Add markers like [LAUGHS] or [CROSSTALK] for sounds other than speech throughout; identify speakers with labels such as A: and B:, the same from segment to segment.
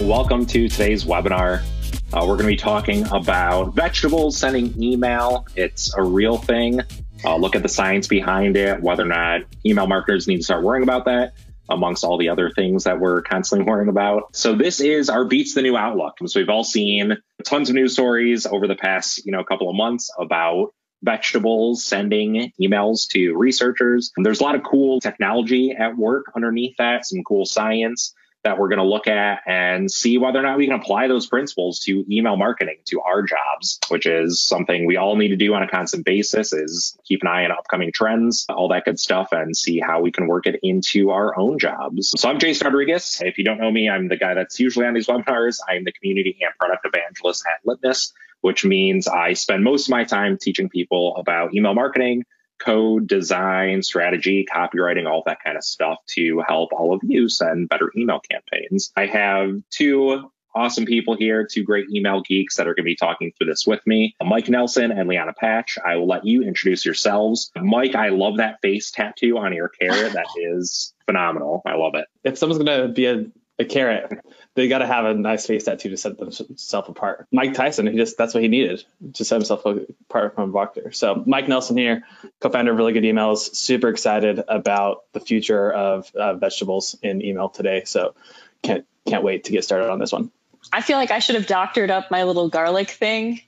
A: Welcome to today's webinar. Uh, we're going to be talking about vegetables sending email. It's a real thing. Uh, look at the science behind it, whether or not email marketers need to start worrying about that, amongst all the other things that we're constantly worrying about. So this is our beats the new outlook. So we've all seen tons of news stories over the past, you know, couple of months about vegetables sending emails to researchers. And there's a lot of cool technology at work underneath that, some cool science that we're going to look at and see whether or not we can apply those principles to email marketing to our jobs which is something we all need to do on a constant basis is keep an eye on upcoming trends all that good stuff and see how we can work it into our own jobs. So i'm jason rodriguez. If you don't know me i'm the guy that's usually on these webinars. I'm the community and product evangelist at litmus which means i spend most of my time teaching people about email marketing code, design, strategy, copywriting, all that kind of stuff to help all of you send better email campaigns. I have two awesome people here, two great email geeks that are going to be talking through this with me Mike Nelson and Liana Patch. I will let you introduce yourselves. Mike, I love that face tattoo on your carrot. That is phenomenal. I love it.
B: If someone's going to be a, a carrot, they got to have a nice face tattoo to set themselves apart. Mike Tyson, he just that's what he needed to set himself apart from Proctor. So Mike Nelson here, co-founder of Really Good Emails, super excited about the future of uh, vegetables in email today. So can't can't wait to get started on this one.
C: I feel like I should have doctored up my little garlic thing,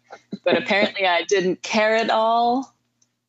C: but [LAUGHS] apparently I didn't care at all.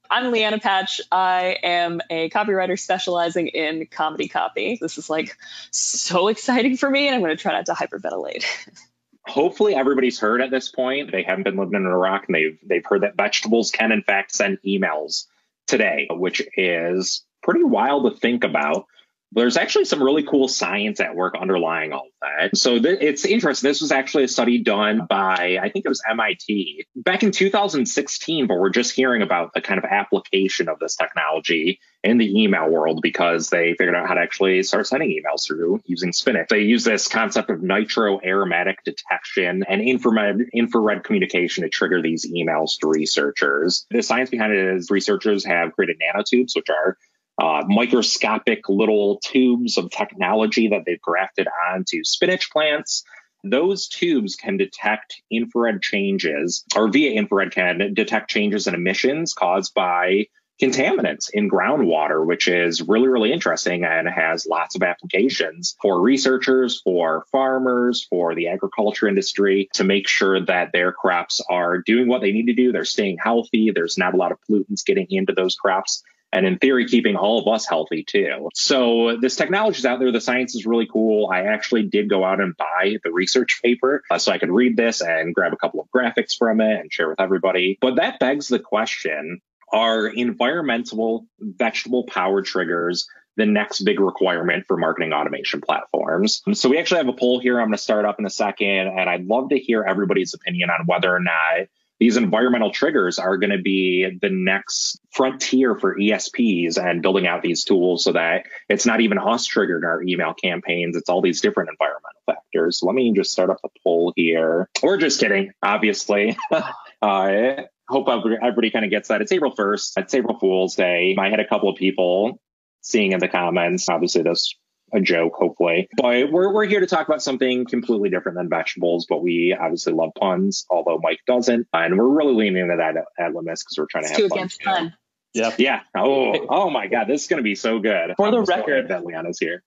C: I'm Liana Patch. I am a copywriter specializing in comedy copy. This is like so exciting for me, and I'm going to try not to hyperventilate. [LAUGHS]
A: Hopefully, everybody's heard at this point. They haven't been living in Iraq, and they've they've heard that vegetables can in fact send emails today, which is pretty wild to think about there's actually some really cool science at work underlying all of that. So th- it's interesting. This was actually a study done by, I think it was MIT back in 2016, but we're just hearing about the kind of application of this technology in the email world because they figured out how to actually start sending emails through using spinach. They use this concept of nitro aromatic detection and infrared, infrared communication to trigger these emails to researchers. The science behind it is researchers have created nanotubes, which are uh, microscopic little tubes of technology that they've grafted onto spinach plants. Those tubes can detect infrared changes, or via infrared can detect changes in emissions caused by contaminants in groundwater, which is really, really interesting and has lots of applications for researchers, for farmers, for the agriculture industry to make sure that their crops are doing what they need to do. They're staying healthy. There's not a lot of pollutants getting into those crops and in theory, keeping all of us healthy too. So this technology is out there. The science is really cool. I actually did go out and buy the research paper uh, so I could read this and grab a couple of graphics from it and share with everybody. But that begs the question, are environmental vegetable power triggers the next big requirement for marketing automation platforms. So we actually have a poll here I'm going to start up in a second, and I'd love to hear everybody's opinion on whether or not these environmental triggers are going to be the next frontier for ESPs and building out these tools so that it's not even us triggered our email campaigns. It's all these different environmental factors. Let me just start up the poll here. We're just kidding, obviously. [LAUGHS] uh, hope everybody kind of gets that. It's April 1st. It's April Fool's Day. I had a couple of people seeing in the comments. Obviously, this a joke, hopefully. But we're, we're here to talk about something completely different than vegetables, but we obviously love puns, although Mike doesn't. And we're really leaning into that at, at Litmus because we're trying
C: it's
A: to have
C: fun. against fun.
A: Yeah. Yeah. Oh, oh my God. This is going to be so good.
B: For I'm the record,
A: that Liana's here.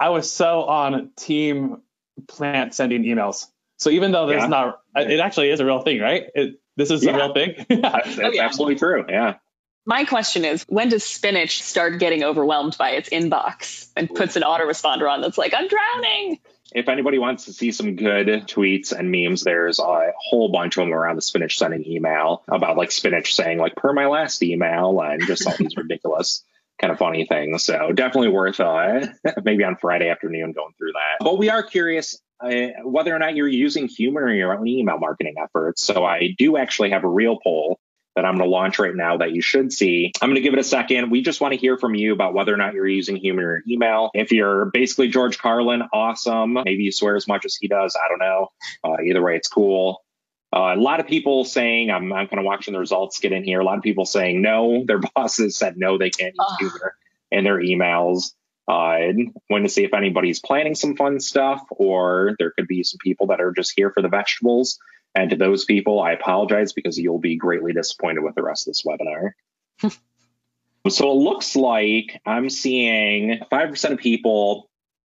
B: I was so on team plant sending emails. So even though there's yeah. not, it actually is a real thing, right? It, this is yeah. a real thing. [LAUGHS]
A: That's, oh, yeah. absolutely true. Yeah.
C: My question is when does spinach start getting overwhelmed by its inbox and puts an autoresponder on that's like, I'm drowning?
A: If anybody wants to see some good tweets and memes, there's a whole bunch of them around the spinach sending email about like spinach saying, like, per my last email, and just all these [LAUGHS] ridiculous kind of funny things. So definitely worth uh, [LAUGHS] maybe on Friday afternoon going through that. But we are curious uh, whether or not you're using humor in your own email marketing efforts. So I do actually have a real poll that I'm going to launch right now that you should see. I'm going to give it a second. We just want to hear from you about whether or not you're using human or email. If you're basically George Carlin, awesome. Maybe you swear as much as he does. I don't know. Uh, either way, it's cool. Uh, a lot of people saying, I'm, I'm kind of watching the results get in here. A lot of people saying no, their [LAUGHS] bosses said no, they can't use humor in their emails. Uh, going to see if anybody's planning some fun stuff, or there could be some people that are just here for the vegetables. And to those people, I apologize because you'll be greatly disappointed with the rest of this webinar. [LAUGHS] so it looks like I'm seeing 5% of people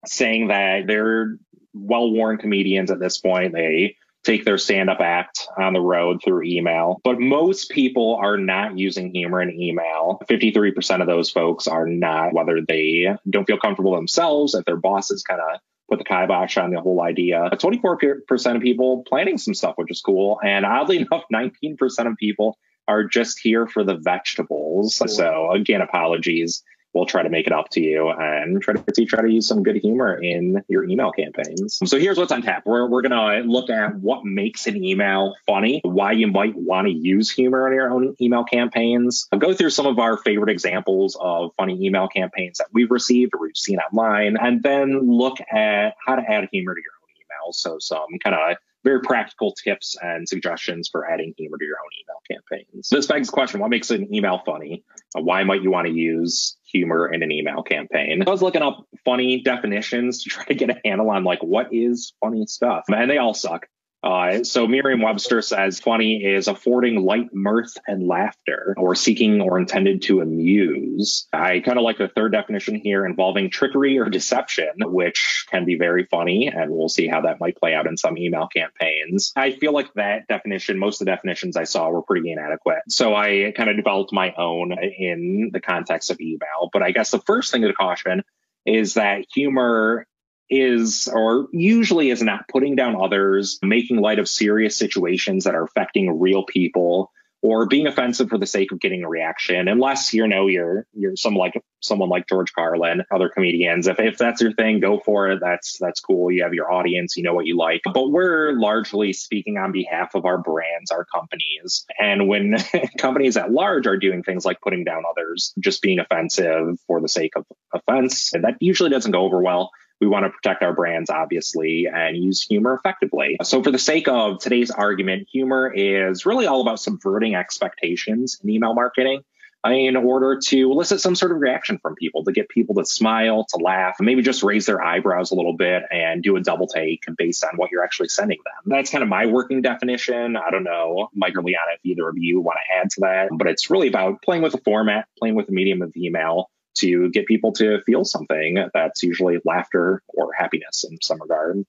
A: saying that they're well worn comedians at this point. They take their stand up act on the road through email. But most people are not using humor in email. 53% of those folks are not, whether they don't feel comfortable themselves, if their bosses kind of put the kibosh on the whole idea. 24% of people planning some stuff, which is cool. And oddly [LAUGHS] enough, 19% of people are just here for the vegetables. Cool. So again, apologies we'll try to make it up to you and try to try to use some good humor in your email campaigns. So here's what's on tap. We're, we're going to look at what makes an email funny, why you might want to use humor in your own email campaigns. I'll go through some of our favorite examples of funny email campaigns that we've received or we've seen online, and then look at how to add humor to your own email. So some kind of very practical tips and suggestions for adding humor to your own email campaigns. This begs the question what makes an email funny? Uh, why might you want to use humor in an email campaign? I was looking up funny definitions to try to get a handle on like what is funny stuff, and they all suck. Uh, so Merriam-Webster says funny is affording light mirth and laughter or seeking or intended to amuse. I kind of like the third definition here involving trickery or deception, which can be very funny. And we'll see how that might play out in some email campaigns. I feel like that definition, most of the definitions I saw were pretty inadequate. So I kind of developed my own in the context of email. But I guess the first thing to caution is that humor is or usually is not putting down others, making light of serious situations that are affecting real people, or being offensive for the sake of getting a reaction, unless you know you're you're some like someone like George Carlin, other comedians. If if that's your thing, go for it. That's that's cool. You have your audience, you know what you like. But we're largely speaking on behalf of our brands, our companies. And when [LAUGHS] companies at large are doing things like putting down others, just being offensive for the sake of offense, that usually doesn't go over well we want to protect our brands, obviously, and use humor effectively. So, for the sake of today's argument, humor is really all about subverting expectations in email marketing uh, in order to elicit some sort of reaction from people, to get people to smile, to laugh, and maybe just raise their eyebrows a little bit and do a double take based on what you're actually sending them. That's kind of my working definition. I don't know, Mike or Liana, if either of you want to add to that, but it's really about playing with the format, playing with the medium of email, to get people to feel something that's usually laughter or happiness in some regard.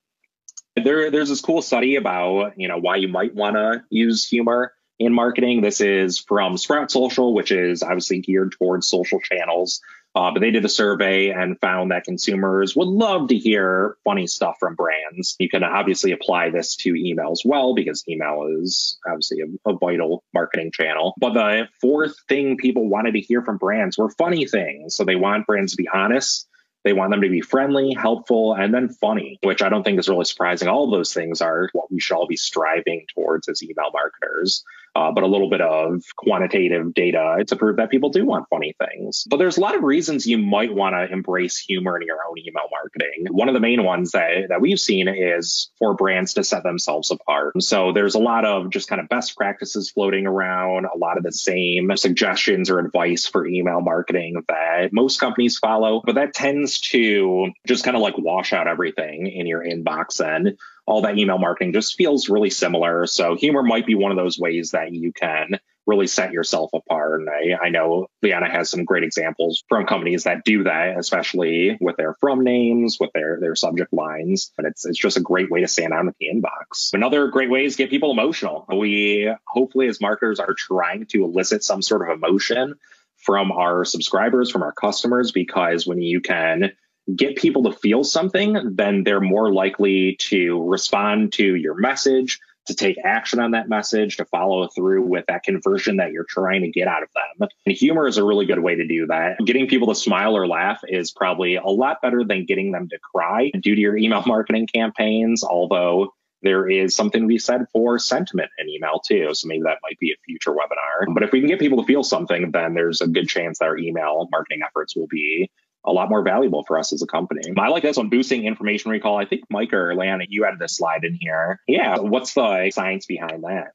A: There, there's this cool study about you know why you might want to use humor in marketing. This is from Sprout Social, which is obviously geared towards social channels. Uh, but they did a survey and found that consumers would love to hear funny stuff from brands. You can obviously apply this to email as well because email is obviously a, a vital marketing channel. But the fourth thing people wanted to hear from brands were funny things. So they want brands to be honest they want them to be friendly, helpful, and then funny, which I don't think is really surprising. All those things are what we should all be striving towards as email marketers. Uh, but a little bit of quantitative data to prove that people do want funny things. But there's a lot of reasons you might want to embrace humor in your own email marketing. One of the main ones that, that we've seen is for brands to set themselves apart. So there's a lot of just kind of best practices floating around, a lot of the same suggestions or advice for email marketing that most companies follow, but that tends to just kind of like wash out everything in your inbox and all that email marketing just feels really similar. So humor might be one of those ways that you can really set yourself apart. And I, I know Liana has some great examples from companies that do that, especially with their from names, with their, their subject lines. And it's, it's just a great way to stand out in the inbox. Another great way is get people emotional. We hopefully as marketers are trying to elicit some sort of emotion from our subscribers, from our customers, because when you can get people to feel something, then they're more likely to respond to your message, to take action on that message, to follow through with that conversion that you're trying to get out of them. And humor is a really good way to do that. Getting people to smile or laugh is probably a lot better than getting them to cry due to your email [LAUGHS] marketing campaigns, although there is something to be said for sentiment in email too. So maybe that might be a future webinar. But if we can get people to feel something, then there's a good chance that our email marketing efforts will be a lot more valuable for us as a company. I like this one, boosting information recall. I think Mike or Liana, you added this slide in here. Yeah. What's the science behind that?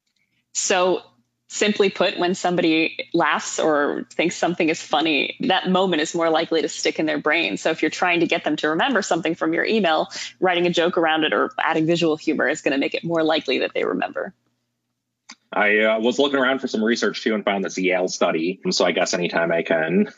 C: So Simply put, when somebody laughs or thinks something is funny, that moment is more likely to stick in their brain. So if you're trying to get them to remember something from your email, writing a joke around it or adding visual humor is going to make it more likely that they remember.
A: I uh, was looking around for some research too and found this Yale study. So I guess anytime I can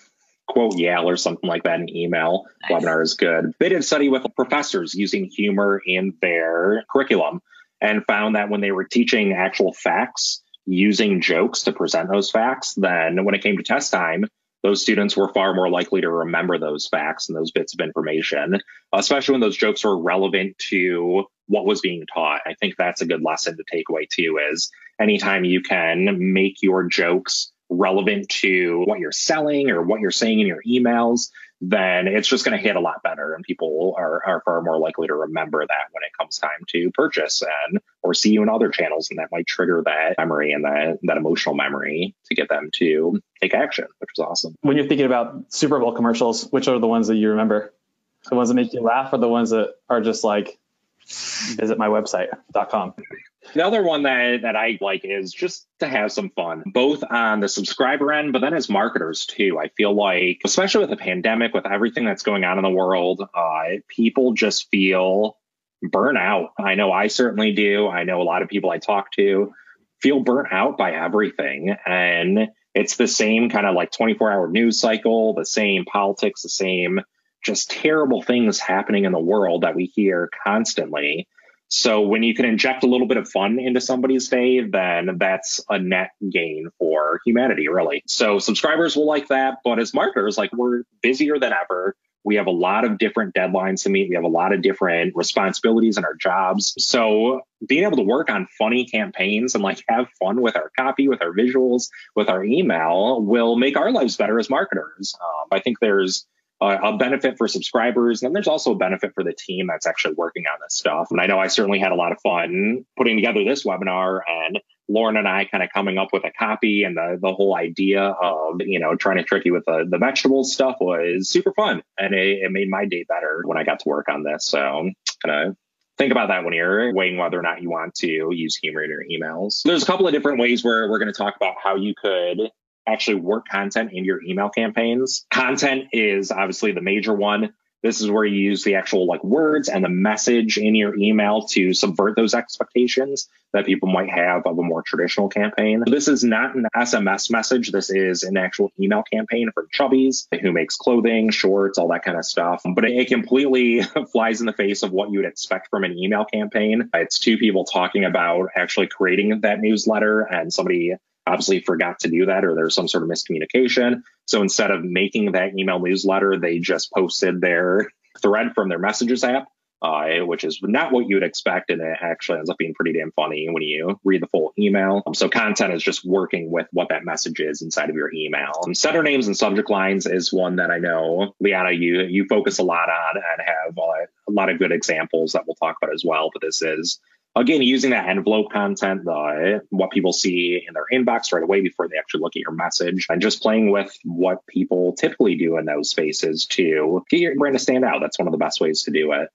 A: quote Yale or something like that in email nice. webinar is good. They did a study with professors using humor in their curriculum and found that when they were teaching actual facts using jokes to present those facts, then when it came to test time, those students were far more likely to remember those facts and those bits of information, especially when those jokes were relevant to what was being taught. I think that's a good lesson to take away too is anytime you can make your jokes relevant to what you're selling or what you're saying in your emails, then it's just going to hit a lot better and people are, are far more likely to remember that when it comes time to purchase and or see you in other channels and that might trigger that memory and that, that emotional memory to get them to take action which is awesome.
B: When you're thinking about super bowl commercials which are the ones that you remember? The ones that make you laugh or the ones that are just like visit my website.com
A: the other one that, that I like is just to have some fun, both on the subscriber end, but then as marketers too. I feel like, especially with the pandemic, with everything that's going on in the world, uh, people just feel burnout. I know I certainly do. I know a lot of people I talk to feel burnt out by everything. And it's the same kind of like 24 hour news cycle, the same politics, the same just terrible things happening in the world that we hear constantly. So when you can inject a little bit of fun into somebody's day, then that's a net gain for humanity, really. So subscribers will like that. But as marketers, like we're busier than ever. We have a lot of different deadlines to meet. We have a lot of different responsibilities in our jobs. So being able to work on funny campaigns and like have fun with our copy, with our visuals, with our email will make our lives better as marketers. Um, I think there's uh, a benefit for subscribers. And there's also a benefit for the team that's actually working on this stuff. And I know I certainly had a lot of fun putting together this webinar and Lauren and I kind of coming up with a copy and the, the whole idea of, you know, trying to trick you with the, the vegetables stuff was super fun. And it, it made my day better when I got to work on this. So kind of think about that when you're weighing whether or not you want to use humor in your emails. There's a couple of different ways where we're going to talk about how you could actually work content in your email campaigns. Content is obviously the major one. This is where you use the actual like words and the message in your email to subvert those expectations that people might have of a more traditional campaign. This is not an SMS message. This is an actual email campaign for Chubbies, who makes clothing, shorts, all that kind of stuff. But it completely [LAUGHS] flies in the face of what you would expect from an email campaign. It's two people talking about actually creating that newsletter and somebody obviously forgot to do that or there's some sort of miscommunication. So instead of making that email newsletter, they just posted their thread from their messages app, uh, which is not what you would expect. And it actually ends up being pretty damn funny when you read the full email. Um, so content is just working with what that message is inside of your email. Um, setter names and subject lines is one that I know, Liana, you, you focus a lot on and have uh, a lot of good examples that we'll talk about as well. But this is again, using that envelope content, the what people see in their inbox right away before they actually look at your message, and just playing with what people typically do in those spaces to get your brand to stand out. That's one of the best ways to do it.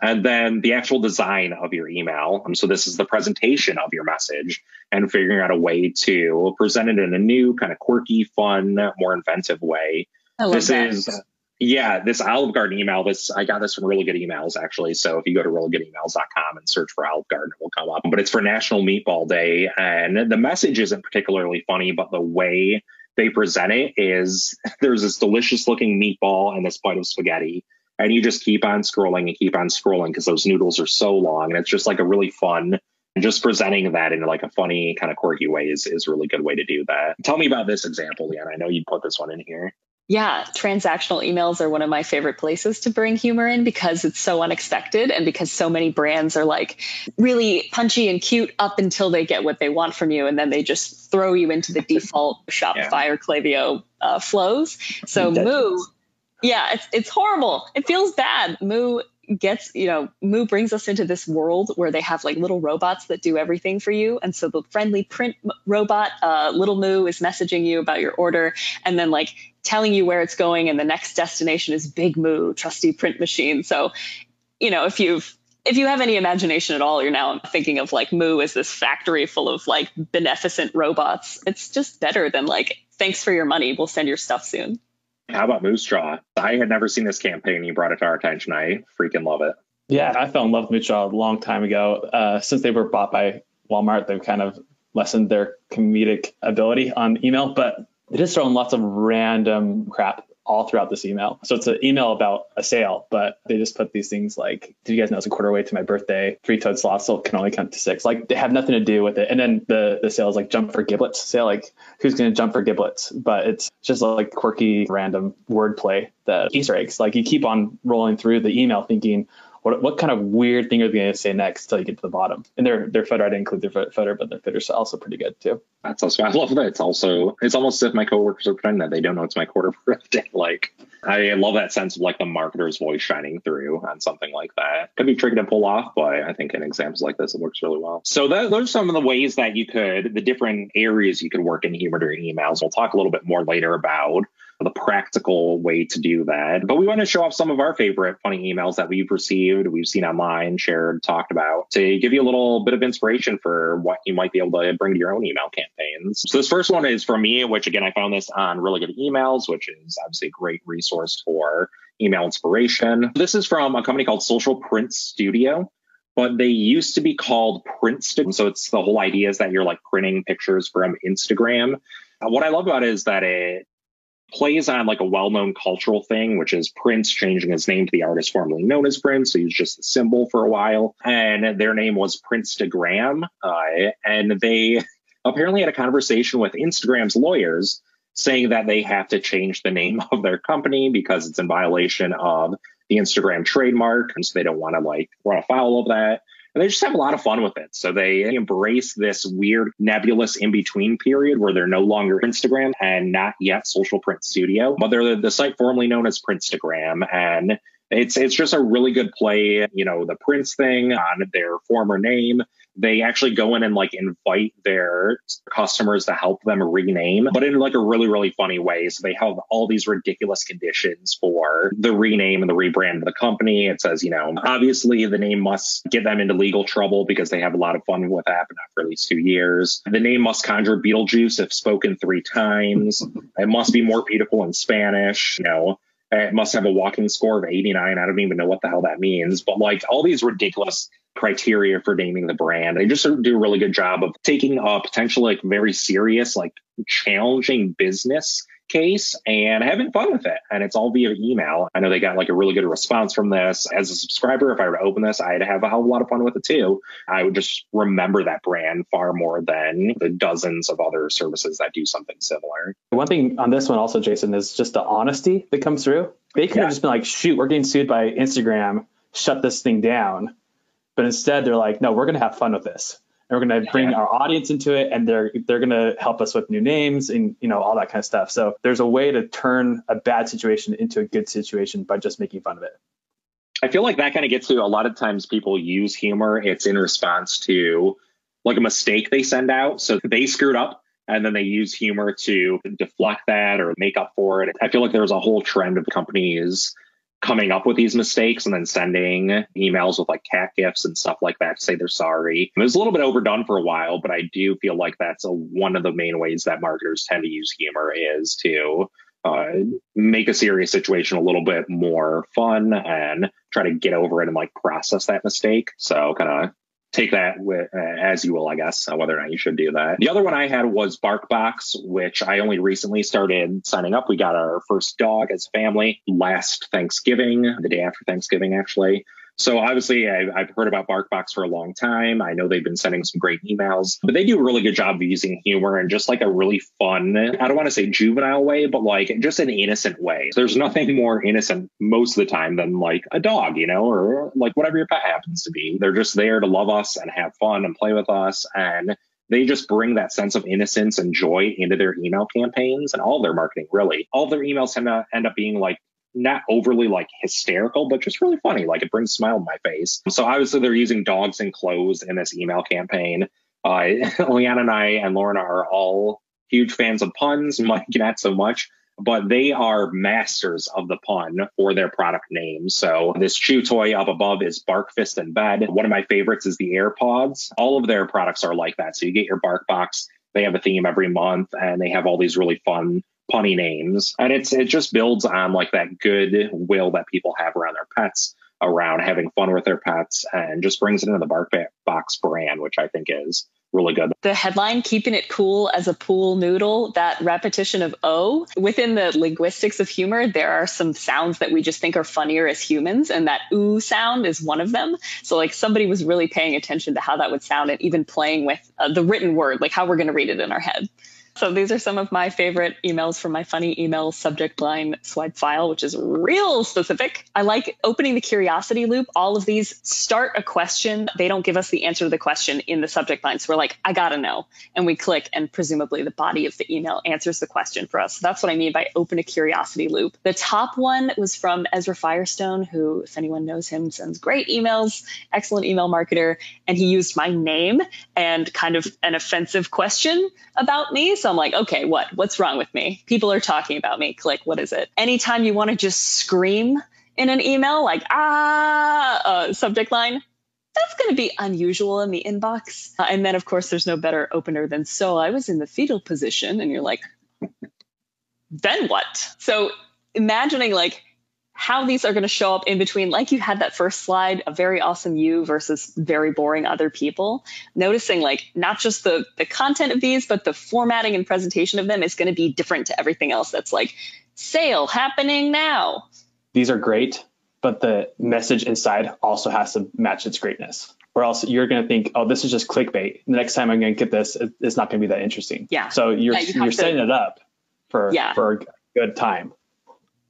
A: And then the actual design of your email. Um, so this is the presentation of your message and figuring out a way to present it in a new kind of quirky, fun, more inventive way.
C: I love
A: this
C: that.
A: is yeah, this Olive Garden email, this I got this from Really Good Emails actually. So if you go to reallygoodemails.com and search for Olive Garden, it will come up. But it's for National Meatball Day, and the message isn't particularly funny, but the way they present it is [LAUGHS] there's this delicious looking meatball and this bite of spaghetti, and you just keep on scrolling and keep on scrolling because those noodles are so long, and it's just like a really fun. And just presenting that in like a funny kind of quirky way is, is a really good way to do that. Tell me about this example, Liana. I know you put this one in here.
C: Yeah, transactional emails are one of my favorite places to bring humor in because it's so unexpected and because so many brands are like really punchy and cute up until they get what they want from you and then they just throw you into the default Shopify [LAUGHS] yeah. or Klaviyo uh, flows. So Moo, yeah, it's it's horrible. It feels bad. Moo gets, you know, Moo brings us into this world where they have like little robots that do everything for you. And so the friendly print robot, uh, little Moo, is messaging you about your order and then like telling you where it's going. And the next destination is Big Moo, trusty print machine. So, you know, if you've if you have any imagination at all, you're now thinking of like Moo as this factory full of like beneficent robots. It's just better than like, thanks for your money. We'll send your stuff soon.
A: How about Moosejaw? I had never seen this campaign. You brought it to our attention. I freaking love it.
B: Yeah, I fell in love with Moosejaw a long time ago. Uh, since they were bought by Walmart, they've kind of lessened their comedic ability on email, but they just throw in lots of random crap all throughout this email. So it's an email about a sale, but they just put these things like, did you guys know it's a quarter way to my birthday? Three toed sloths can only count to six. Like they have nothing to do with it. And then the the sale is like jump for giblets. Sale like who's going to jump for giblets? But it's just like quirky, random wordplay that Easter eggs. Like you keep on rolling through the email thinking, what, what kind of weird thing are they going to say next until you get to the bottom? And their their footer, I didn't include their footer, but their footer's also pretty good too.
A: That's also I love that. It's also it's almost as if my coworkers are pretending that they don't know it's my quarter birthday. [LAUGHS] Like I love that sense of like the marketer's voice shining through on something like that. Could be tricky to pull off, but I think in examples like this, it works really well. So that, those are some of the ways that you could, the different areas you could work in humor during emails. We'll talk a little bit more later about the practical way to do that. But we want to show off some of our favorite funny emails that we've received, we've seen online, shared, talked about to give you a little bit of inspiration for what you might be able to bring to your own email campaigns. So this first one is from me, which again, I found this on Really Good Emails, which is obviously a great resource for email inspiration. This is from a company called Social Print Studio but they used to be called Printstagram. So it's the whole idea is that you're like printing pictures from Instagram. What I love about it is that it plays on like a well-known cultural thing, which is Prince changing his name to the artist formerly known as Prince. So he was just a symbol for a while, and their name was Printstagram. Uh, and they apparently had a conversation with Instagram's lawyers saying that they have to change the name [LAUGHS] of their company because it's in violation of the Instagram trademark, and so they don't want to like run afoul of that. And they just have a lot of fun with it. So they embrace this weird nebulous in between period where they're no longer Instagram and not yet Social Print Studio, but they're the, the site formerly known as Printstagram. And it's it's just a really good play, you know, the Prince thing on their former name they actually go in and like invite their customers to help them rename, but in like a really, really funny way. So they have all these ridiculous conditions for the rename and the rebrand of the company. It says, you know, obviously the name must get them into legal trouble because they have a lot of fun with that, but not for at least two years. The name must conjure Beetlejuice if spoken three times. [LAUGHS] it must be more beautiful in Spanish, you know. It must have a walking score of 89. I don't even know what the hell that means, but like all these ridiculous criteria for naming the brand. They just do a really good job of taking a potential like very serious, like challenging business case and having fun with it. And it's all via email. I know they got like a really good response from this. As a subscriber, if I were to open this, I'd have a hell of a lot of fun with it too. I would just remember that brand far more than the dozens of other services that do something similar.
B: One thing on this one also, Jason, is just the honesty that comes through. They could yeah. have just been like, shoot, we're getting sued by Instagram, shut this thing down. But instead, they're like, no, we're going to have fun with this. And we're going to bring yeah. our audience into it, and they're they're going to help us with new names and you know all that kind of stuff. So there's a way to turn a bad situation into a good situation by just making fun of it.
A: I feel like that kind of gets to a lot of times people use humor. It's in response to like a mistake they send out. So they screwed up and then they use humor to deflect that or make up for it. I feel like there's a whole trend of companies coming up with these mistakes and then sending emails with like cat gifts and stuff like that to say they're sorry. It was a little bit overdone for a while, but I do feel like that's a, one of the main ways that marketers tend to use humor is to uh, make a serious situation a little bit more fun and try to get over it and like process that mistake. So kind of take that uh, as you will, I guess, uh, whether or not you should do that. The other one I had was BarkBox, which I only recently started signing up. We got our first dog as family last Thanksgiving, the day after Thanksgiving, actually. So obviously, I, have heard about BarkBox for a long time. I know they've been sending some great emails, but they do a really good job of using humor and just like a really fun, I don't want to say juvenile way, but like just an innocent way. There's nothing more innocent most of the time than like a dog, you know, or like whatever your pet happens to be. They're just there to love us and have fun and play with us. And they just bring that sense of innocence and joy into their email campaigns and all their marketing, really. All their emails tend to end up being like not overly like hysterical, but just really funny. Like it brings a smile to my face. So obviously they're using dogs and clothes in this email campaign. Uh, [LAUGHS] Liana and I and Lauren are all huge fans of puns. [LAUGHS] Mike not so much. but they are masters of the pun for their product names. So this chew toy up above is Bark Fist in Bed. One of my favorites is the AirPods. All of their products are like that. So you get your Bark Box. They have a theme every month and they have all these really fun punny names. And it's it just builds on like that good will that people have around their pets around having fun with their pets and just brings it into the Bark Box brand, which I think is really good.
C: The headline, keeping it cool as a pool noodle, that repetition of O within the linguistics of humor, there are some sounds that we just think are funnier as humans. And that ooh sound is one of them. So like somebody was really paying attention to how that would sound and even playing with uh, the written word, like how we're going to read it in our head. So these are some of my favorite emails from my funny email subject line swipe file, which is real specific. I like opening the curiosity loop. All of these start a question. They don't give us the answer to the question in the subject line. So we're like, I gotta know. And we click and presumably the body of the email answers the question for us. So that's what I mean by open a curiosity loop. The top one was from Ezra Firestone, who, if anyone knows him, sends great emails, excellent email marketer. And he used my name and kind of an offensive question about me. So I'm like, okay, what? What's wrong with me? People are talking about me. Click, what is it? Anytime you want to just scream in an email, like, ah, uh, subject line, that's going to be unusual in the inbox. Uh, and then, of course, there's no better opener than, so I was in the fetal position. And you're like, then what? So imagining like how these are going to show up in between, like you had that first slide, a very awesome you versus very boring other people. Noticing like not just the the content of these, but the formatting and presentation of them is going to be different to everything else. That's like sale happening now.
B: These are great, but the message inside also has to match its greatness. Or else you're going to think, oh, this is just clickbait. The next time I'm going to get this, it's not going to be that interesting.
C: Yeah.
B: So you're
C: Yeah, you to-
B: setting it up for
C: Yeah.
B: for a good time.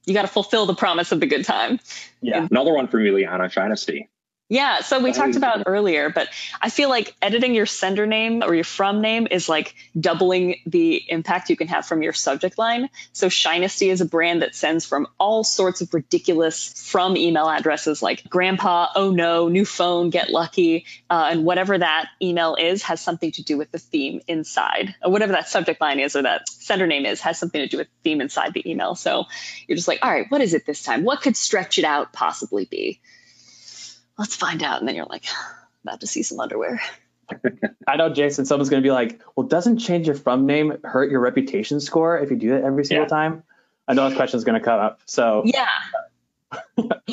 C: You got to fulfill the promise of the good time.
B: Yeah.
A: Another one from Juliana Shinesty.
C: Yeah, so we talked about earlier, but I feel like editing your sender name or your from name is like doubling the impact you can have from your subject line. So Shinesty is a brand that sends from all sorts of ridiculous from email addresses like grandpa, oh no, new phone, get lucky, uh, and whatever that email is has something to do with the theme inside, or whatever that subject line is or that sender name is has something to do with theme inside the email. So you're just like, all right, what is it this time? What could stretch it out possibly be? Let's find out. And then you're like, [SIGHS] about to see some underwear. [LAUGHS]
B: I know, Jason, someone's going to be like, well, doesn't change your from name hurt your reputation score if you do that every single
A: Yeah.
B: time? I know that question's going to come up. So
C: Yeah.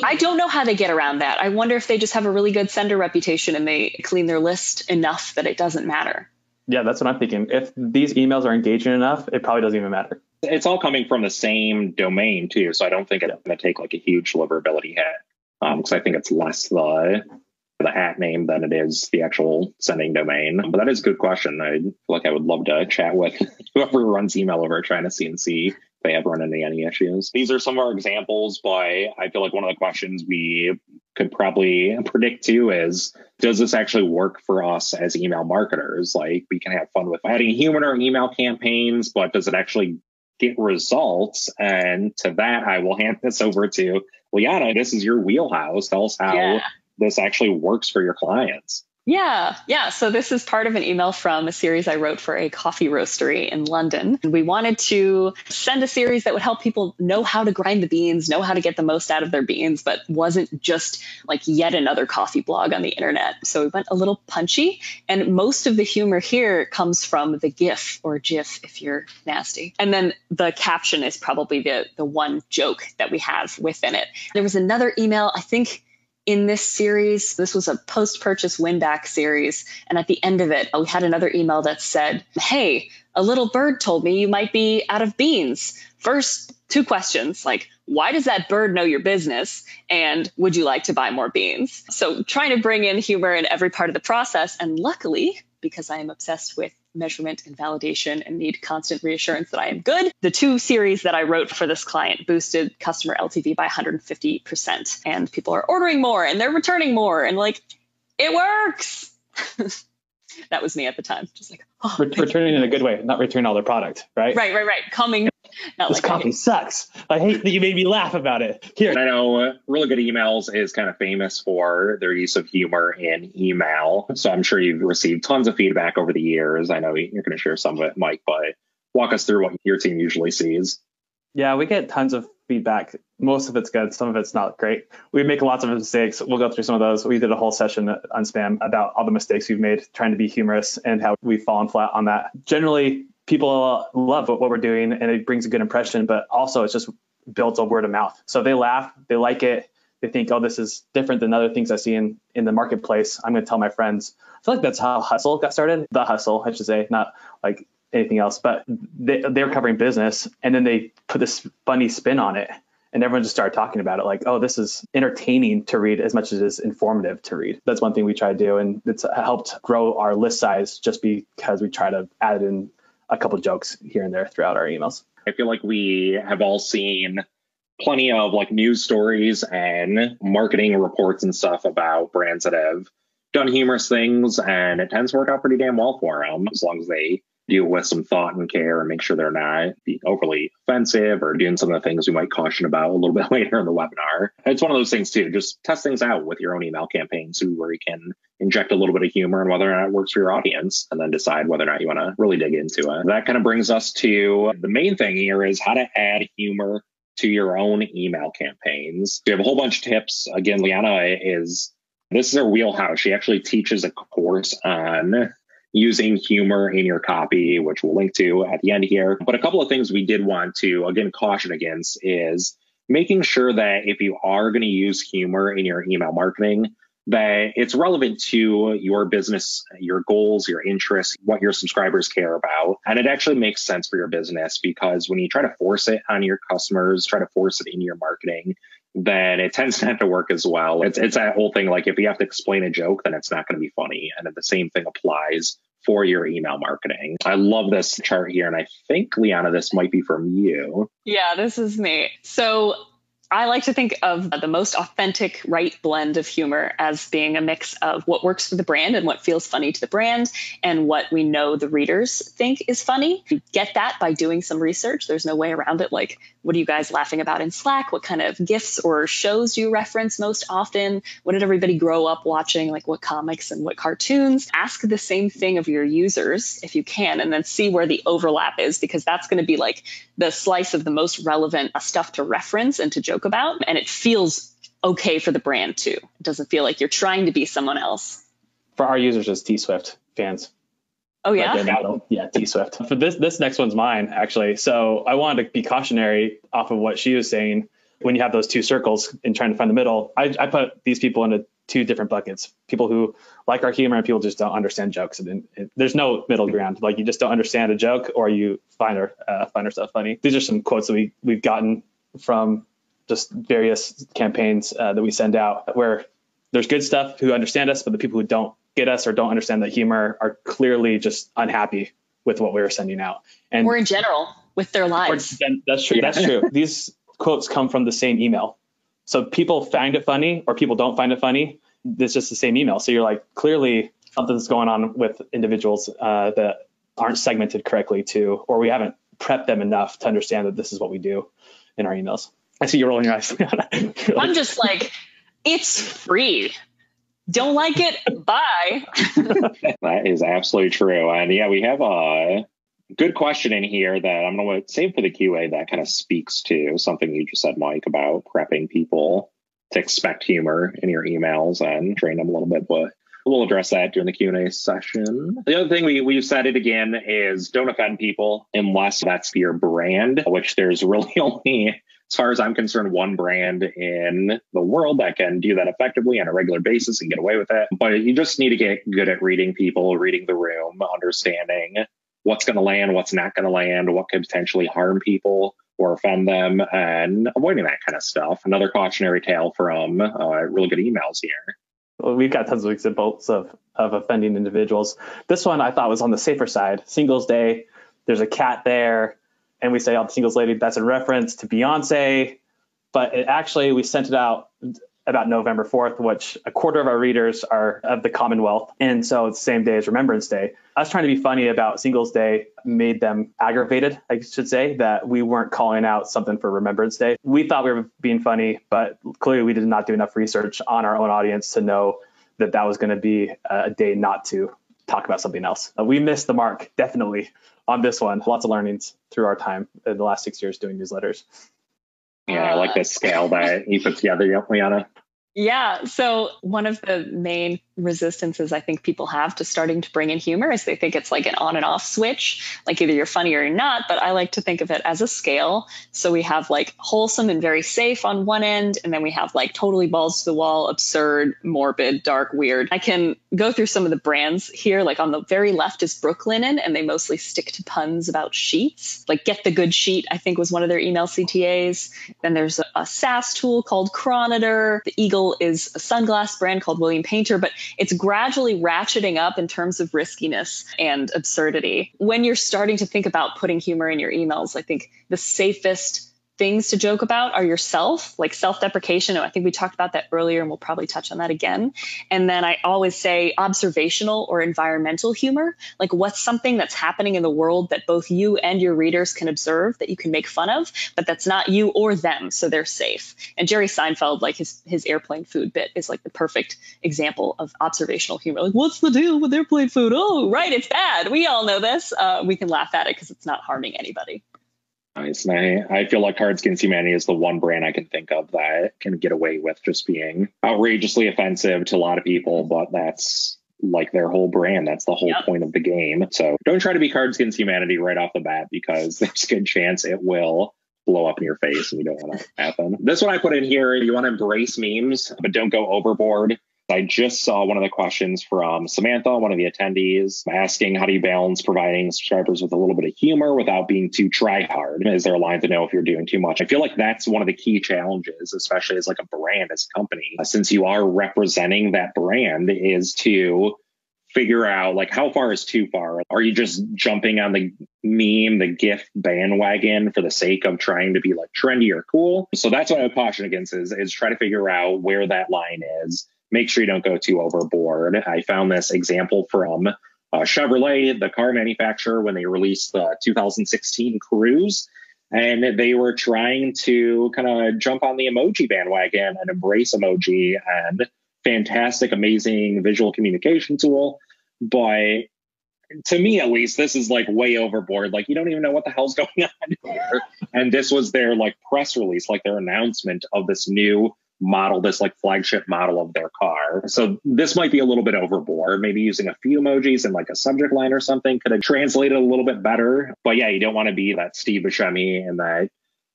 C: I don't know how they get around that. I wonder if they just have a really good sender reputation and they clean their list enough that it doesn't matter.
B: yeah, that's what I'm thinking. If these emails are engaging enough, it probably doesn't even matter.
A: It's all coming from the same domain too, so I don't think it's going to take like a huge deliverability hit. Um, because I think it's less the the at name than it is the actual sending domain. But that is a good question. I feel like I would love to chat with [LAUGHS] whoever runs email over see and see if they have run into any issues. These are some of our examples, but I feel like one of the questions we could probably predict too is does this actually work for us as email marketers? Like we can have fun with adding humor to our email campaigns, but does it actually get results? And to that, I will hand this over to Liana. This is your wheelhouse. Tell us how
C: Yeah.
A: this actually works for your clients.
C: Yeah, yeah. So this is part of an email from a series I wrote for a coffee roastery in London. We wanted to send a series that would help people know how to grind the beans, know how to get the most out of their beans, but wasn't just like yet another coffee blog on the internet. So we went a little punchy, and most of the humor here comes from the GIF or GIF if you're nasty. And then the caption is probably the the one joke that we have within it. There was another email, I think in this series, this was a post purchase win back series. And at the end of it, we had another email that said, Hey, a little bird told me you might be out of beans. First, two questions like, why does that bird know your business? And would you like to buy more beans? So, trying to bring in humor in every part of the process. And luckily, because I am obsessed with measurement and validation and need constant reassurance that I am good. The two series that I wrote for this client boosted customer LTV by 150%. And people are ordering more and they're returning more. And like, it works. [LAUGHS] that was me at the time. Just like, oh,
B: Re- returning in a good way, not return all their product, right?
C: right, right, right. Coming. Not
B: This
C: like,
B: coffee sucks. I hate that you made me laugh about it. Here,
A: And I know uh, Really Good Emails is kind of famous for their use of humor in email. So I'm sure you've received tons of feedback over the years. I know you're going to share some of it, Mike, but walk us through what your team usually sees.
B: Yeah, we get tons of feedback. Most of it's good, some of it's not great. We make lots of mistakes. We'll go through some of those. We did a whole session on spam about all the mistakes we've made trying to be humorous and how we've fallen flat on that. Generally, people love what we're doing and it brings a good impression, but also it's just builds a word of mouth. So they laugh, they like it, they think, oh, this is different than other things I see in, in the marketplace. I'm going to tell my friends. I feel like that's how Hustle got started. The Hustle, I should say, not like anything else, but they, they're covering business and then they put this funny spin on it. And everyone just started talking about it like, oh, this is entertaining to read as much as it is informative to read. That's one thing we try to do. And it's helped grow our list size just because we try to add in a couple jokes here and there throughout our emails.
A: I feel like we have all seen plenty of like news stories and marketing reports and stuff about brands that have done humorous things, and it tends to work out pretty damn well for them as long as they deal with some thought and care and make sure they're not being overly offensive or doing some of the things we might caution about a little [LAUGHS] bit later in the webinar. It's one of those things too. Just test things out with your own email campaigns where you can inject a little bit of humor and whether or not it works for your audience and then decide whether or not you want to really dig into it. That kind of brings us to the main thing here is how to add humor to your own email campaigns. We have a whole bunch of tips. Again, Liana is this is her wheelhouse. She actually teaches a course on using humor in your copy, which we'll link to at the end here. But a couple of things we did want to, again, caution against is making sure that if you are going to use humor in your email marketing, that it's relevant to your business, your goals, your interests, what your subscribers care about. And it actually makes sense for your business because when you try to force it on your customers, try to force it in your marketing, then it tends [LAUGHS] not to work as well. It's, it's that whole thing like if you have to explain a joke, then it's not going to be funny. And the same thing applies for your email marketing. I love this chart here. And I think, Liana, this might be from you.
C: Yeah, this is me. So I like to think of the most authentic, right blend of humor as being a mix of what works for the brand and what feels funny to the brand and what we know the readers think is funny. You get that by doing some research. There's no way around it. Like, what are you guys laughing about in Slack? What kind of gifs or shows do you reference most often? What did everybody grow up watching? Like, what comics and what cartoons? Ask the same thing of your users if you can, and then see where the overlap is, because that's going to be like the slice of the most relevant stuff to reference and to joke about. And it feels okay for the brand too. It doesn't feel like you're trying to be someone else.
B: For our users as T Swift fans.
C: Oh yeah.
B: yeah, T Swift. [LAUGHS] For this this next one's mine actually. So I wanted to be cautionary off of what she was saying. When you have those two circles and trying to find the middle, I, I put these people into two different buckets. People who like our humor and people just don't understand jokes. And, and there's no middle ground. Like you just don't understand a joke or you find our uh, find our stuff funny. These are some quotes that we we've gotten from just various campaigns uh, that we send out where there's good stuff who understand us, but the people who don't get us or don't understand the humor are clearly just unhappy with what we were sending out.
C: And or in general with their lives.
B: Or, that's true. That's true. These quotes come from the same email. So people find it funny or people don't find it funny. It's just the same email. So you're like, clearly something's going on with individuals uh, that aren't segmented correctly to, or we haven't prepped them enough to understand that this is what we do in our emails. I see you rolling your eyes. [LAUGHS]
C: I'm just like, it's free. Don't like it? Bye. [LAUGHS]
A: that is absolutely true. And yeah, we have a good question in here that I'm going to save for the QA that kind of speaks to something you just said, Mike, about prepping people to expect humor in your emails and train them a little bit. But we'll address that during the Q&A session. The other thing we, we've said it again is don't offend people unless that's your brand, which there's really [LAUGHS] only as far as I'm concerned, one brand in the world that can do that effectively on a regular basis and get away with it. But you just need to get good at reading people, reading the room, understanding what's going to land, what's not going to land, what could potentially harm people or offend them, and avoiding that kind of stuff. Another cautionary tale from uh, really good emails here.
B: Well, we've got tons of examples of, of offending individuals. This one I thought was on the safer side. Singles Day, there's a cat there and we say, "Oh, the singles lady." That's in reference to Beyonce, but it actually we sent it out about November 4th, which a quarter of our readers are of the Commonwealth. And so it's the same day as Remembrance Day. Us trying to be funny about Singles Day made them aggravated, I should say, that we weren't calling out something for Remembrance Day. We thought we were being funny, but clearly we did not do enough research on our own audience to know that that was going to be a day not to talk about something else. Uh, we missed the mark, definitely on this one. Lots of learnings through our time in the last six years doing newsletters.
A: Yeah, I like the scale that you put together, Liana.
C: Yeah. So one of the main resistances I think people have to starting to bring in humor is they think it's like an on and off switch, like either you're funny or you're not. But I like to think of it as a scale. So we have like wholesome and very safe on one end, and then we have like totally balls to the wall, absurd, morbid, dark, weird. I can go through some of the brands here. Like on the very left is Brooklinen, and they mostly stick to puns about sheets. Like Get the Good Sheet, I think was one of their email CTAs. Then there's a, a SaaS tool called Chronoter. The Eagle is a sunglass brand called William Painter, but it's gradually ratcheting up in terms of riskiness and absurdity. When you're starting to think about putting humor in your emails, I think the safest things to joke about are yourself, like self deprecation. I think we talked about that earlier and we'll probably touch on that again. And then I always say observational or environmental humor, like what's something that's happening in the world that both you and your readers can observe that you can make fun of, but that's not you or them, so they're safe. And Jerry Seinfeld, like his, his airplane food bit, is like the perfect example of observational humor. Like, what's the deal with airplane food? Oh, right, it's bad. We all know this. Uh, we can laugh at it because it's not harming anybody.
A: Nice. And I, I feel like Cards Against Humanity is the one brand I can think of that can get away with just being outrageously offensive to a lot of people, but that's like their whole brand. That's the whole yep. point of the game. So don't try to be Cards Against Humanity right off the bat because [LAUGHS] there's a good chance it will blow up in your face and you don't want to happen. This one I put in here, you want to embrace memes, but don't go overboard. I just saw one of the questions from Samantha, one of the attendees, asking how do you balance providing subscribers with a little bit of humor without being too try hard? Is there a line to know if you're doing too much? I feel like that's one of the key challenges, especially as like a brand, as a company, uh, since you are representing that brand, is to figure out like how far is too far? Are you just jumping on the meme, the GIF bandwagon for the sake of trying to be like trendy or cool? So that's what I would caution against is, is try to figure out where that line is make sure you don't go too overboard. I found this example from uh, Chevrolet, the car manufacturer, when they released the 2016 Cruze. And they were trying to kind of jump on the emoji bandwagon and embrace emoji and fantastic, amazing visual communication tool. But to me, at least, this is like way overboard. Like, you don't even know what the hell's [LAUGHS] going on here. And this was their like press release, like their announcement of this new model, this like flagship model of their car. So this might be a little bit overboard. Maybe using a few emojis and like a subject line or something could have translated a little bit better. But yeah, you don't want to be that Steve Buscemi and that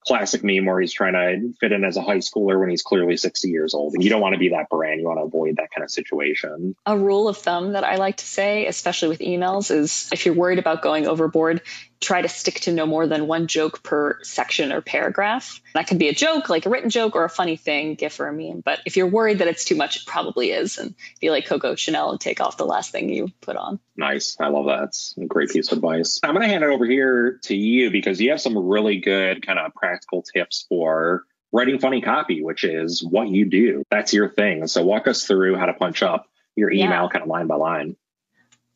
A: classic meme where he's trying to fit in as a high schooler when he's clearly 60 years old. And you don't want to be that brand. You want to avoid that kind of situation.
C: A rule of thumb that I like to say, especially with emails, is if you're worried about going overboard, try to stick to no more than one joke per section or paragraph. That could be a joke, like a written joke or a funny thing, GIF or a meme. But if you're worried that it's too much, it probably is. And be like Coco Chanel and take off the last thing you put on.
A: Nice. I love that. It's a great piece of advice. I'm going to hand it over here to you because you have some really good kind of practical tips for writing funny copy, which is what you do. That's your thing. So walk us through how to punch up your email yeah. kind of line by line.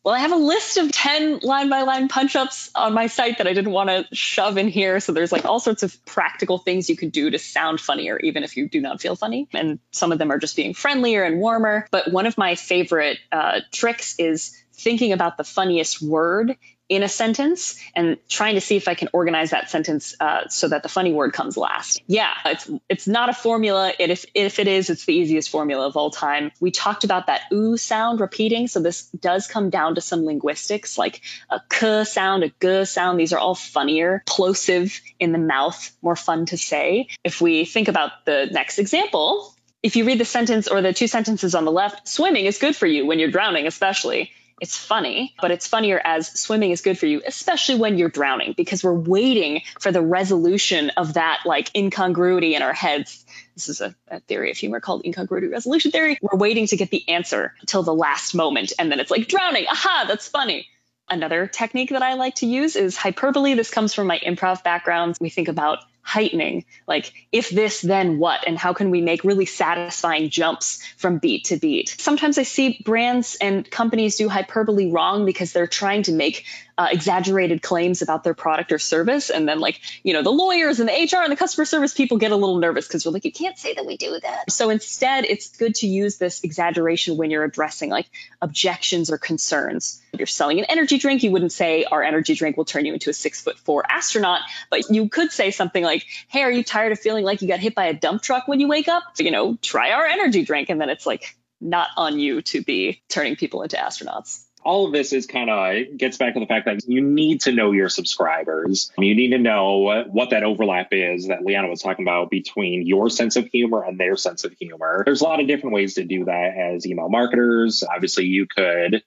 C: Well, I have a list of 10 line by line punch ups on my site that I didn't want to shove in here. So there's like all sorts of practical things you can do to sound funnier, even if you do not feel funny. And some of them are just being friendlier and warmer. But one of my favorite uh, tricks is thinking about the funniest word in a sentence and trying to see if I can organize that sentence uh, so that the funny word comes last. Yeah, it's it's not a formula. It, if if it is, it's the easiest formula of all time. We talked about that oo sound repeating, so this does come down to some linguistics, like a k sound, a g sound. These are all funnier, plosive in the mouth, more fun to say. If we think about the next example. If you read the sentence or the two sentences on the left, swimming is good for you when you're drowning, especially it's funny, but it's funnier as swimming is good for you, especially when you're drowning, because we're waiting for the resolution of that like incongruity in our heads. This is a, a theory of humor called incongruity resolution theory. We're waiting to get the answer till the last moment, and then it's like drowning. Aha, that's funny. Another technique that I like to use is hyperbole. This comes from my improv background. We think about heightening. Like if this then what? And how can we make really satisfying jumps from beat to beat? Sometimes i see brands and companies do hyperbole wrong because they're trying to make uh, exaggerated claims about their product or service. And then, like, you know, the lawyers and the HR and the customer service people get a little nervous because we're like, you can't say that we do that. So instead, it's good to use this exaggeration when you're addressing like objections or concerns. If you're selling an energy drink, you wouldn't say our energy drink will turn you into a six foot four astronaut, but you could say something like, hey, are you tired of feeling like you got hit by a dump truck when you wake up? You know, try our energy drink. And then it's like, not on you to be turning people into astronauts
A: all of this is kind of gets back to the fact that you need to know your subscribers. You need to know what that overlap is that Liana was talking about between your sense of humor and their sense of humor. There's a lot of different ways to do that as email marketers. Obviously, you could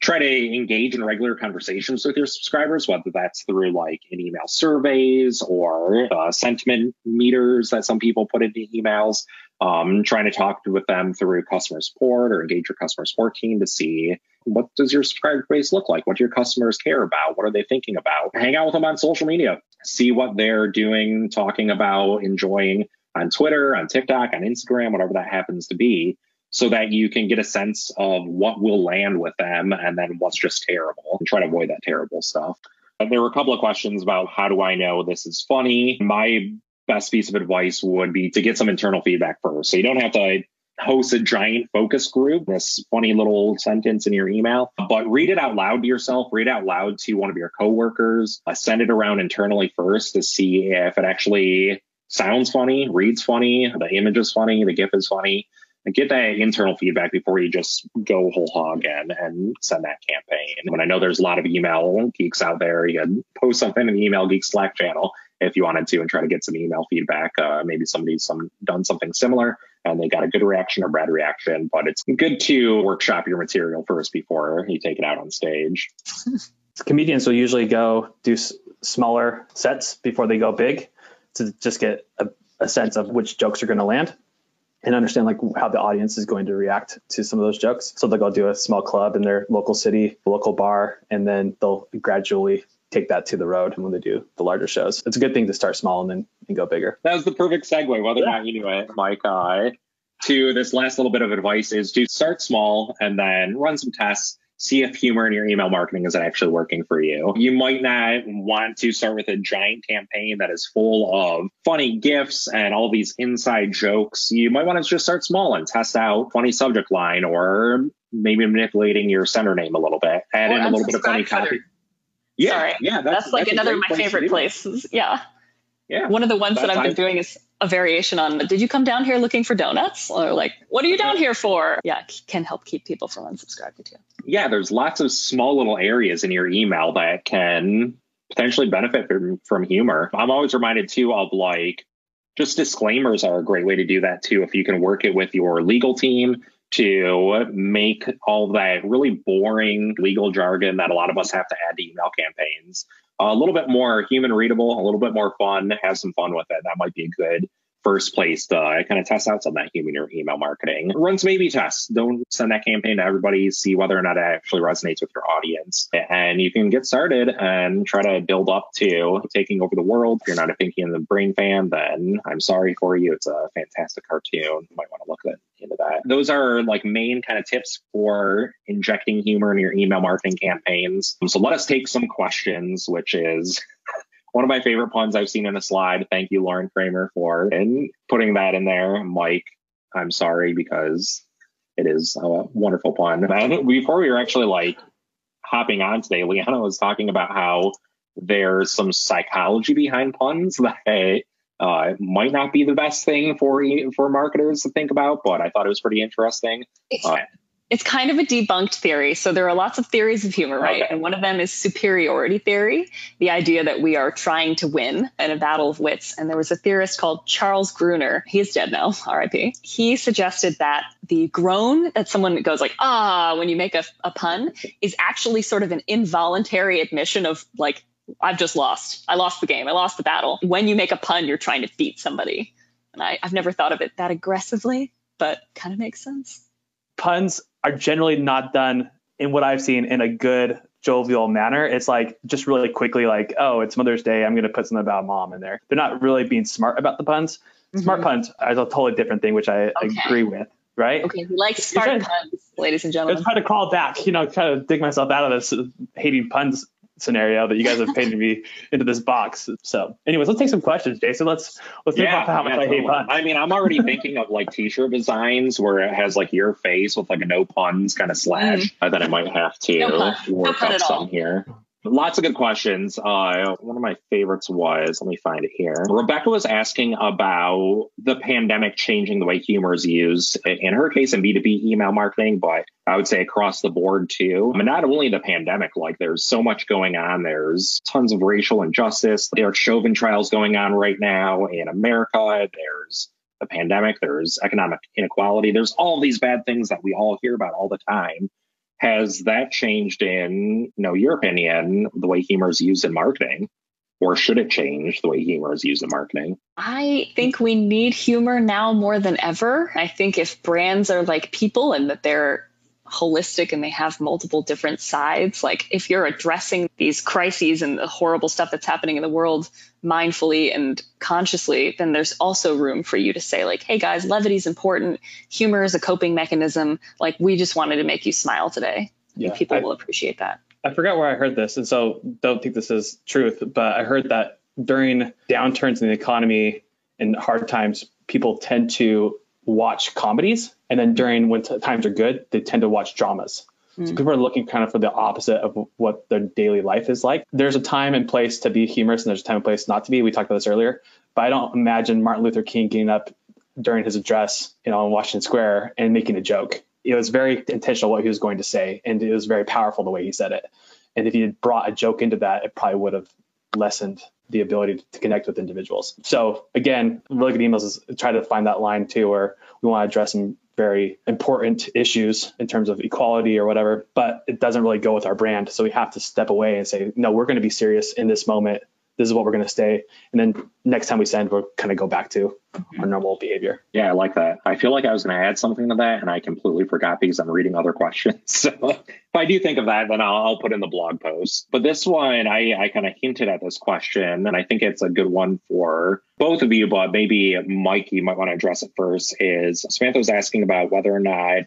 A: try to engage in regular conversations with your subscribers, whether that's through like in email surveys or uh, sentiment meters that some people put into emails. Um, trying to talk with them through customer support or engage your customer support team to see what does your subscriber base look like? What do your customers care about? What are they thinking about? Hang out with them on social media, see what they're doing, talking about, enjoying on Twitter, on TikTok, on Instagram, whatever that happens to be so that you can get a sense of what will land with them and then what's just terrible and try to avoid that terrible stuff. There were a couple of questions about how do I know this is funny? My best piece of advice would be to get some internal feedback first. So you don't have to host a giant focus group, this funny little old sentence in your email, but read it out loud to yourself, read it out loud to one of your coworkers, uh, send it around internally first to see if it actually sounds funny, reads funny, the image is funny, the GIF is funny. Get that internal feedback before you just go whole hog and, and send that campaign. When I know there's a lot of email geeks out there, you can post something in the email geek Slack channel if you wanted to and try to get some email feedback. Uh, maybe somebody's some done something similar and they got a good reaction or bad reaction, but it's good to workshop your material first before you take it out on stage. [LAUGHS]
B: Comedians will usually go do s- smaller sets before they go big to just get a, a sense of which jokes are going to land and understand like how the audience is going to react to some of those jokes. So they'll go do a small club in their local city, local bar, and then they'll gradually take that to the road when they do the larger shows. It's a good thing to start small and then and go bigger.
A: That was the perfect segue, whether yeah. or not you knew it, Mike. Uh, to this last little bit of advice is to start small and then run some tests see if humor in your email marketing is actually working for you. You might not want to start with a giant campaign that is full of funny gifts and all these inside jokes. You might want to just start small and test out funny subject line or maybe manipulating your sender name a little bit, add or in a little bit of funny copy.
C: Yeah, Sorry. yeah, that's, that's like that's another of my favorite places. Yeah. Yeah. One of the ones that I've been doing is a variation on did you come down here looking for donuts or like what are you down here for yeah can help keep people from unsubscribing to
A: yeah there's lots of small little areas in your email that can potentially benefit from, from humor i'm always reminded too of like just disclaimers are a great way to do that too if you can work it with your legal team to make all that really boring legal jargon that a lot of us have to add to email campaigns a little bit more human readable, a little bit more fun, have some fun with it. That might be a good first place to kind of test out some of that human or email marketing. Run some A/B tests. Don't send that campaign to everybody. See whether or not it actually resonates with your audience, and you can get started and try to build up to taking over the world. If you're not a Pinky and the Brain fan, then I'm sorry for you. It's a fantastic cartoon. You might want to look into that. Those are like main kind of tips for injecting humor in your email marketing campaigns. So let us take some questions, which is one of my favorite puns I've seen in a slide. Thank you, Lauren Kramer, for and putting that in there. Mike, I'm sorry because it is a wonderful pun. And before we were actually like hopping on today, Liana was talking about how there's some psychology behind puns [LAUGHS] that uh, might not be the best thing for for marketers to think about, but I thought it was pretty interesting. Uh,
C: it's kind of a debunked theory. So there are lots of theories of humor, right? Okay. And one of them is superiority theory, the idea that we are trying to win in a battle of wits. And there was a theorist called Charles Gruner. He's dead now, [LAUGHS] RIP. He suggested that the groan that someone goes like, ah, when you make a, a pun is actually sort of an involuntary admission of like, I've just lost. I lost the game. I lost the battle. When you make a pun, you're trying to beat somebody. And I, I've never thought of it that aggressively, but kind of makes sense.
B: Puns are generally not done in what I've seen in a good jovial manner. It's like just really quickly, like, oh, it's Mother's Day. I'm going to put something about mom in there. They're not really being smart about the puns. Mm-hmm. Smart puns is a totally different thing, which I okay. agree with. Right?
C: Okay, we like smart puns, ladies and gentlemen.
B: I try to crawl back, you know, kind of dig myself out of this hating puns scenario that you guys have [LAUGHS] painted me into this box. So, anyways, let's take some questions, Jason. Let's let's
A: yeah, off how much yeah, I hate puns. I mean, I'm already thinking of like t-shirt designs where it has like your face with like a no puns kind of slash. Mm. I thought I might have to no work no up some here. Lots of good questions. Uh, one of my favorites was, let me find it here. Rebecca was asking about the pandemic changing the way humor is used, in her case, in B2B email marketing, but I would say across the board too. I mean, not only the pandemic, like there's so much going on. There's tons of racial injustice. There are Chauvin trials going on right now in America. There's the pandemic. There's economic inequality. There's all these bad things that we all hear about all the time. Has that changed in, you know, your opinion, the way humor is used in marketing? Or should it change the way humor is used in marketing?
C: I think we need humor now more than ever. I think if brands are like people and that they're holistic and they have multiple different sides. Like if you're addressing these crises and the horrible stuff that's happening in the world mindfully and consciously, then there's also room for you to say like, "Hey guys, levity is important. Humor is a coping mechanism. Like we just wanted to make you smile today." Yeah, and people I, will appreciate that.
B: I forgot where I heard this, and so don't think this is truth, but I heard that during downturns in the economy and hard times, people tend to watch comedies, and then during when t- times are good, they tend to watch dramas. Mm. So people are looking kind of for the opposite of what their daily life is like. There's a time and place to be humorous, and there's a time and place not to be. We talked about this earlier, but I don't imagine Martin Luther King getting up during his address, you know, in Washington Square and making a joke. It was very intentional what he was going to say, and it was very powerful the way he said it. And if he had brought a joke into that, it probably would have lessened the ability to connect with individuals. So again, really good emails is try to find that line too, where we want to address some very important issues in terms of equality or whatever, but it doesn't really go with our brand. So we have to step away and say, no, we're going to be serious in this moment this is what we're going to stay. And then next time we send, we'll kind of go back to mm-hmm. our normal behavior.
A: Yeah, I like that. I feel like I was going to add something to that and I completely forgot because I'm reading other [LAUGHS] questions. So if I do think of that, then I'll, I'll put in the blog post. But this one, I, I kind of hinted at this question and I think it's a good one for both of you, but maybe Mike, you might want to address it first is Samantha was asking about whether or not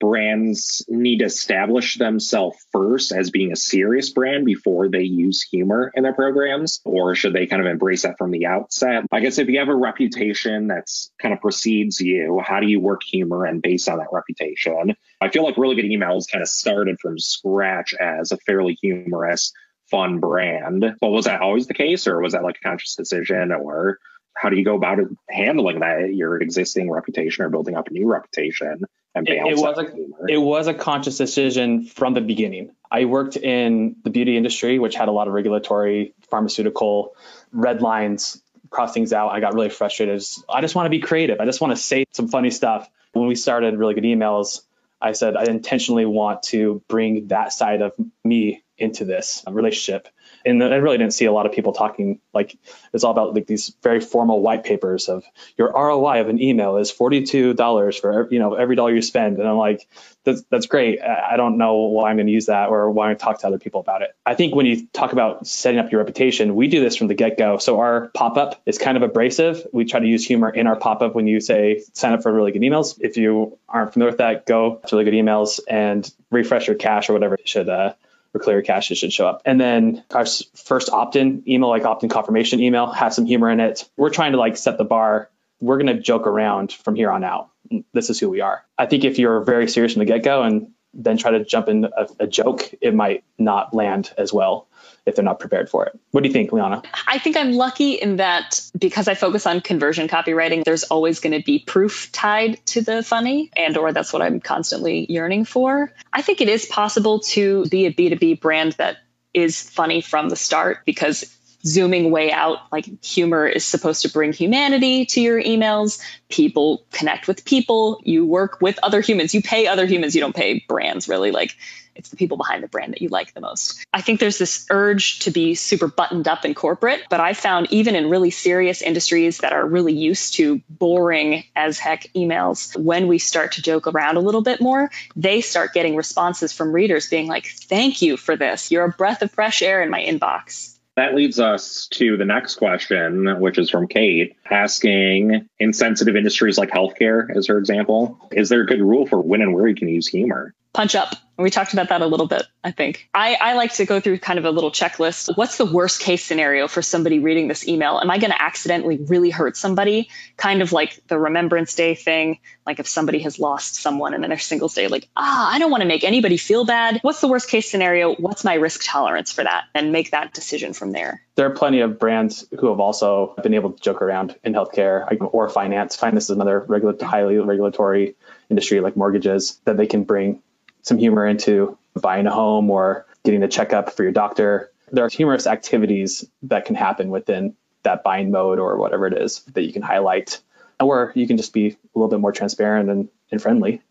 A: brands need to establish themselves first as being a serious brand before they use humor in their programs? Or should they kind of embrace that from the outset? I guess if you have a reputation that's kind of precedes you, how do you work humor and based on that reputation? I feel like really good emails kind of started from scratch as a fairly humorous, fun brand. But was that always the case or was that like a conscious decision or how do you go about handling that your existing reputation or building up a new reputation and
B: it, it was a, it was a conscious decision from the beginning. I worked in the beauty industry which had a lot of regulatory pharmaceutical red lines cross things out. I got really frustrated. I just want to be creative. I just want to say some funny stuff. When we started really good emails i said i intentionally want to bring that side of me into this relationship and I really didn't see a lot of people talking like it's all about like these very formal white papers of your ROI of an email is $42 for you know every dollar you spend. And I'm like that's that's great. I don't know why I'm going to use that or why to talk to other people about it. I think when you talk about setting up your reputation we do this from the get-go. So our pop-up is kind of abrasive. We try to use humor in our pop-up when you say sign up for really good emails. If you aren't familiar with that go to really good emails and refresh your cache or whatever it should uh, or clear cache should show up. And then our first opt-in email, like opt-in confirmation email, has some humor in it. We're trying to like set the bar. We're going to joke around from here on out. This is who we are. I think if you're very serious from the get-go and then try to jump in a, a joke, it might not land as well if they're not prepared for it. What do you think, Liana?
C: I think I'm lucky in that because I focus on conversion copywriting, there's always going to be proof tied to the funny and or that's what I'm constantly yearning for. I think it is possible to be a B2B brand that is funny from the start because zooming way out, like humor is supposed to bring humanity to your emails. People connect with people. You work with other humans. You pay other humans. You don't pay brands really. Like it's the people behind the brand that you like the most. I think there's this urge to be super buttoned up and corporate, but I found even in really serious industries that are really used to boring as heck emails, when we start to joke around a little bit more, they start getting responses from readers being like, thank you for this. You're a breath of fresh air in my inbox.
A: That leads us to the next question, which is from Kate, asking in sensitive industries like healthcare, as her example, is there a good rule for when and where you can use humor?
C: Punch up. We talked about that a little bit, I think. I, I like to go through kind of a little checklist. What's the worst case scenario for somebody reading this email? Am I going to accidentally really hurt somebody? Kind of like the Remembrance Day thing. Like if somebody has lost someone and then their Singles Day, like, ah, I don't want to make anybody feel bad. What's the worst case scenario? What's my risk tolerance for that? And make that decision from there.
B: There are plenty of brands who have also been able to joke around in healthcare or finance. Finance is another highly regulatory industry like mortgages that they can bring some humor into buying a home or getting a checkup for your doctor. There are humorous activities that can happen within that buying mode or whatever it is that you can highlight, or you can just be a little bit more transparent and, and friendly.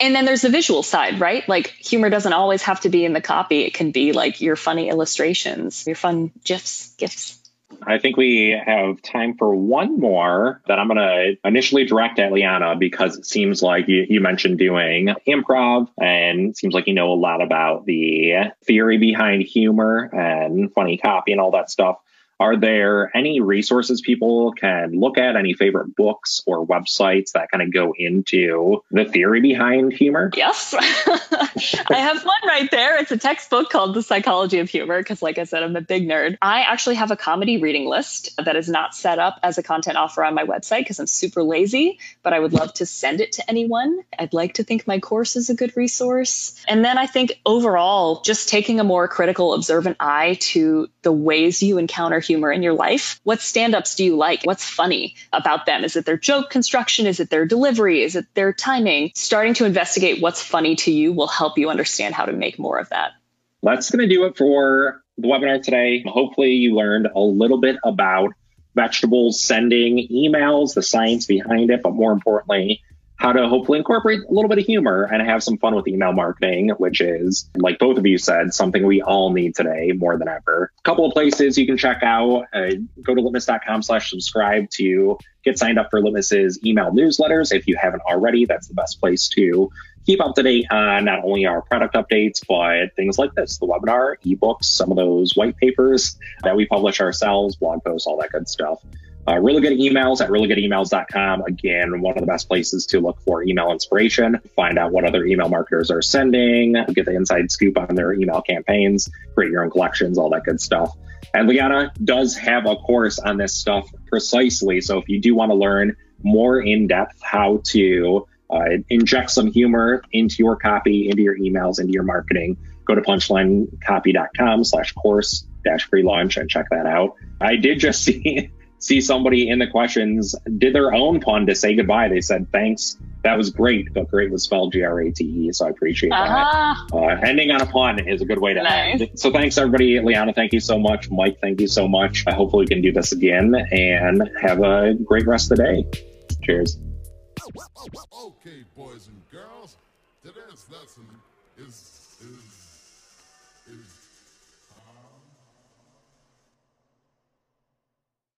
C: And then there's the visual side, right? Like humor doesn't always have to be in the copy. It can be like your funny illustrations, your fun GIFs, GIFs.
A: I think we have time for one more that I'm going to initially direct at Liana because it seems like you, you, mentioned doing improv and seems like you know a lot about the theory behind humor and funny copy and all that stuff. Are there any resources people can look at, any favorite books or websites that kind of go into the theory behind humor?
C: Yes. [LAUGHS] I have one right there. It's a textbook called The Psychology of Humor, because, like I said, I'm a big nerd. I actually have a comedy reading list that is not set up as a content offer on my website because I'm super lazy, but I would love to send it to anyone. I'd like to think my course is a good resource. And then I think overall, just taking a more critical, observant eye to the ways you encounter humor in your life. What stand ups do you like? What's funny about them? Is it their joke construction? Is it their delivery? Is it their timing? Starting to investigate what's funny to you will help you understand how to make more of that.
A: That's going to do it for the webinar today. Hopefully, you learned a little bit about vegetables sending emails, the science behind it, but more importantly, how to hopefully incorporate a little bit of humor and have some fun with email marketing, which is, like both of you said, something we all need today more than ever. A couple of places you can check out. Uh, go to litmus.com slash subscribe to get signed up for Litmus's email newsletters. If you haven't already, that's the best place to keep up to date on not only our product updates, but things like this, the webinar, ebooks, some of those white papers that we publish ourselves, blog posts, all that good stuff. Uh, really good emails at reallygoodemails.com. Again, one of the best places to look for email inspiration, find out what other email marketers are sending, get the inside scoop on their email campaigns, create your own collections, all that good stuff. And Liana does have a course on this stuff precisely. So if you do want to learn more in depth how to uh, inject some humor into your copy, into your emails, into your marketing, go to punchlinecopy.com slash course dash free launch and check that out. I did just [LAUGHS] see see somebody in the questions did their own pun to say goodbye. They said, thanks. That was great. But great was spelled G R A T E. So I appreciate uh-huh. that. Uh, ending on a pun is a good way to nice. end. So thanks, everybody. Liana, thank you so much. Mike, thank you so much. I hopefully we can do this again and have a great rest of the day. Cheers. Okay,